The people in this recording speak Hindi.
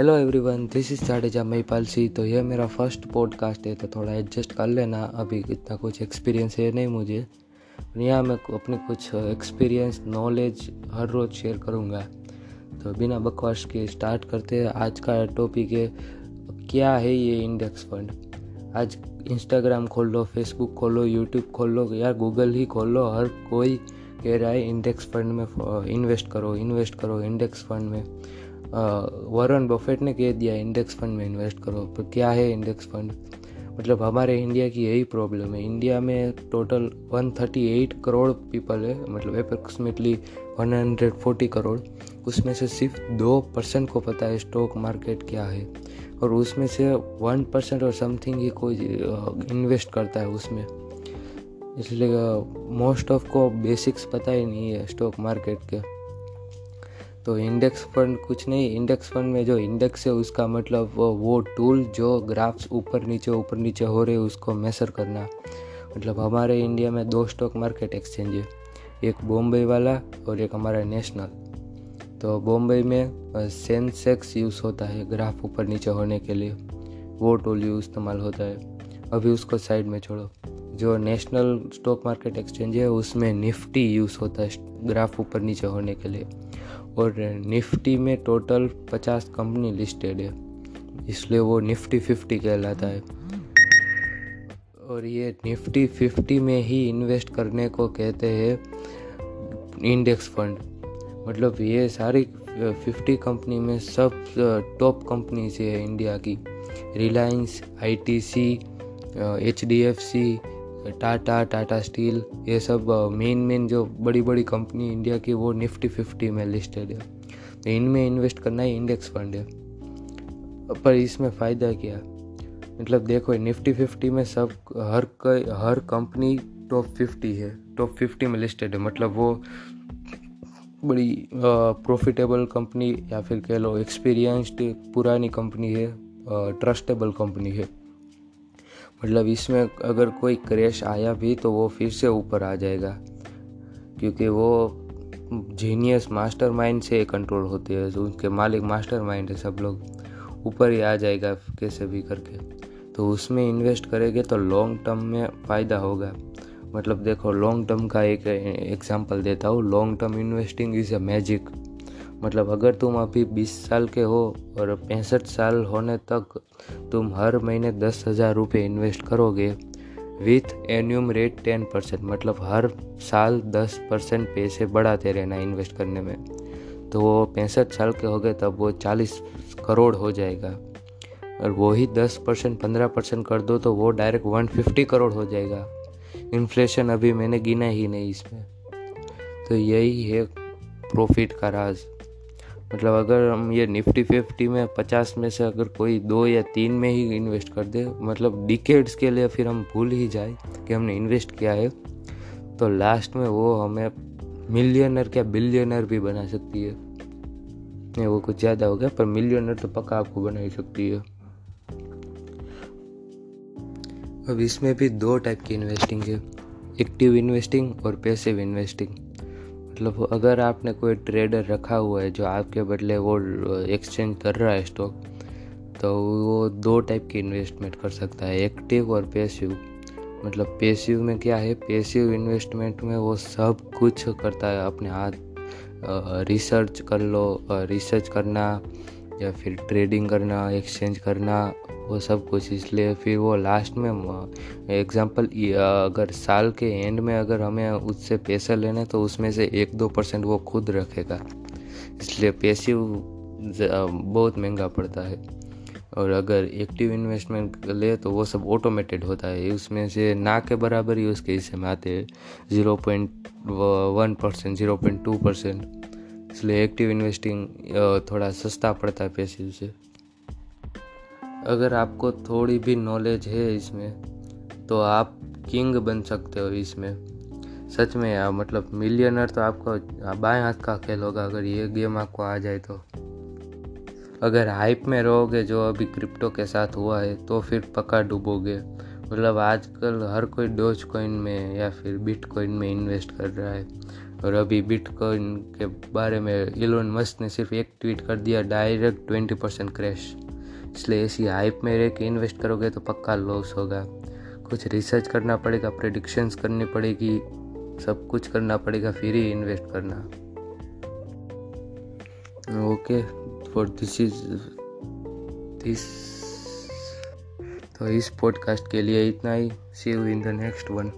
Hello everyone this is Jadeja my policy तो ये मेरा फ़र्स्ट पॉडकास्ट है तो थोड़ा एडजस्ट कर लेना। अभी इतना कुछ एक्सपीरियंस है नहीं मुझे। यहाँ मैं अपनी कुछ एक्सपीरियंस नॉलेज हर रोज़ शेयर करूँगा। तो बिना बकवास के स्टार्ट करते हैं। आज का टॉपिक है, क्या है ये इंडेक्स फंड आज इंस्टाग्राम खोल लो फेसबुक खोलो यूट्यूब खोल लो या गूगल ही खोल लो हर कोई कह रहा है इंडेक्स फंड में इन्वेस्ट करो इन्वेस्ट करो इंडेक्स फंड में। वॉरेन बफेट ने कह दिया, इंडेक्स फंड में इन्वेस्ट करो। पर क्या है इंडेक्स फंड? मतलब हमारे इंडिया की यही प्रॉब्लम है। इंडिया में टोटल 138 करोड़ पीपल है मतलब अप्रोक्सीमेटली 140 करोड़ उसमें से सिर्फ़ दो परसेंट को पता है स्टॉक मार्केट क्या है। और उसमें से वन परसेंट और समथिंग ही कोई इन्वेस्ट करता है उसमें। इसलिए मोस्ट ऑफ़ को बेसिक्स पता ही नहीं है स्टॉक मार्केट के। तो इंडेक्स फंड कुछ नहीं इंडेक्स फंड में जो इंडेक्स है उसका मतलब वो, टूल जो ग्राफ्स ऊपर नीचे ऊपर नीचे हो रहे उसको मेसर करना। मतलब हमारे इंडिया में दो स्टॉक मार्केट एक्सचेंज है एक बॉम्बे वाला और एक हमारा नेशनल तो बॉम्बे में सेंसेक्स यूज़ होता है ग्राफ ऊपर नीचे होने के लिए। वो टूल यूज़ इस्तेमाल होता है। अभी उसको साइड में छोड़ो। जो नेशनल स्टॉक मार्केट एक्सचेंज है उसमें निफ्टी यूज़ होता है ग्राफ ऊपर नीचे होने के लिए। और निफ्टी में टोटल पचास कंपनी लिस्टेड है। इसलिए वो निफ्टी फिफ्टी कहलाता है। और ये निफ्टी फिफ्टी में ही इन्वेस्ट करने को कहते हैं इंडेक्स फंड मतलब ये सारी फिफ्टी कंपनी में सब टॉप कंपनीज़ है इंडिया की। Reliance ITC H D F C Tata Tata steel, ये सब मेन मेन जो बड़ी बड़ी कंपनी इंडिया की, वो निफ्टी फिफ्टी में लिस्टेड है। तो इनमें इन्वेस्ट करना ही इंडेक्स फंड है। पर इसमें फ़ायदा क्या? मतलब देखो निफ्टी फिफ्टी में सब, हर हर कंपनी टॉप फिफ्टी है। टॉप फिफ्टी में लिस्टेड है। मतलब वो बड़ी प्रॉफिटेबल कंपनी या फिर कह लो एक्सपीरियंस्ड पुरानी कंपनी है ट्रस्टेबल कंपनी है। मतलब इसमें अगर कोई क्रैश आया भी तो वो फिर से ऊपर आ जाएगा, क्योंकि वो जीनियस मास्टर माइंड से कंट्रोल होते हैं, उनके मालिक मास्टर माइंड है सब लोग। ऊपर ही आ जाएगा कैसे भी करके। तो उसमें इन्वेस्ट करेंगे तो लॉन्ग टर्म में फ़ायदा होगा। मतलब देखो लॉन्ग टर्म का एक एग्जांपल देता हूँ। Long term investing is a magic मतलब अगर तुम अभी बीस साल के हो और पैंसठ साल होने तक तुम हर महीने दस हज़ार रुपये इन्वेस्ट करोगे with annum rate ten percent मतलब हर साल दस परसेंट पैसे बढ़ाते रहना इन्वेस्ट करने में। तो वो पैंसठ साल के हो गए, तब वो चालीस करोड़ हो जाएगा। और वही दस परसेंट, पंद्रह परसेंट कर दो तो वो डायरेक्ट वन फिफ्टी करोड़ हो जाएगा। इन्फ्लेशन अभी मैंने गिना ही नहीं इसमें। तो यही है प्रॉफिट का राज। मतलब अगर हम ये निफ्टी फिफ्टी में, पचास में से अगर कोई दो या तीन में ही इन्वेस्ट कर दे मतलब डिकेड्स के लिए फिर हम भूल ही जाए कि हमने इन्वेस्ट किया है तो लास्ट में वो हमें मिलियनर क्या बिलियनर भी बना सकती है। नहीं, वो कुछ ज़्यादा हो गया, पर मिलियनर तो पक्का आपको बना ही सकती है। अब इसमें भी दो टाइप की इन्वेस्टिंग है एक्टिव इन्वेस्टिंग और पैसिव इन्वेस्टिंग मतलब अगर आपने कोई ट्रेडर रखा हुआ है जो आपके बदले वो एक्सचेंज कर रहा है स्टॉक तो वो दो टाइप की इन्वेस्टमेंट कर सकता है एक्टिव और पैसिव मतलब पैसिव में क्या है? पैसिव इन्वेस्टमेंट में वो सब कुछ करता है, अपने हाथ रिसर्च कर लो रिसर्च करना या फिर ट्रेडिंग करना एक्सचेंज करना वो सब कुछ इसलिए फिर वो लास्ट में एग्ज़ाम्पल अगर साल के एंड में अगर हमें उससे पैसा लेना तो उसमें से एक दो परसेंट वो खुद रखेगा। इसलिए पैसिव बहुत महँगा पड़ता है। और अगर एक्टिव इन्वेस्टमेंट ले तो वो सब ऑटोमेटेड होता है। उसमें से ना के बराबर ही उसके हिस्से में आते हैं। Zero point one percent zero point two percent इसलिए एक्टिव इन्वेस्टिंग थोड़ा सस्ता पड़ता है पैसे से। अगर आपको थोड़ी भी नॉलेज है इसमें तो आप किंग बन सकते हो इसमें। सच में यार मतलब मिलियनर तो आपको बाएँ हाथ का खेल होगा अगर ये गेम आपको आ जाए तो। अगर हाइप में रहोगे जो अभी क्रिप्टो के साथ हुआ है तो फिर पक्का डूबोगे। मतलब आजकल हर कोई डोज कॉइन में या फिर बिट कॉइन में इन्वेस्ट कर रहा है। और अभी बिटकॉइन के बारे में इलोन मस्क ने सिर्फ़ एक ट्वीट कर दिया डायरेक्ट ट्वेंटी परसेंट क्रैश इसलिए ऐसी हाइप में रह के इन्वेस्ट करोगे तो पक्का लॉस होगा। कुछ रिसर्च करना पड़ेगा प्रेडिक्शंस करनी पड़ेगी, सब कुछ करना पड़ेगा, फिर ही इन्वेस्ट करना। Okay for this is this तो इस पॉडकास्ट के लिए इतना ही। See you in the next one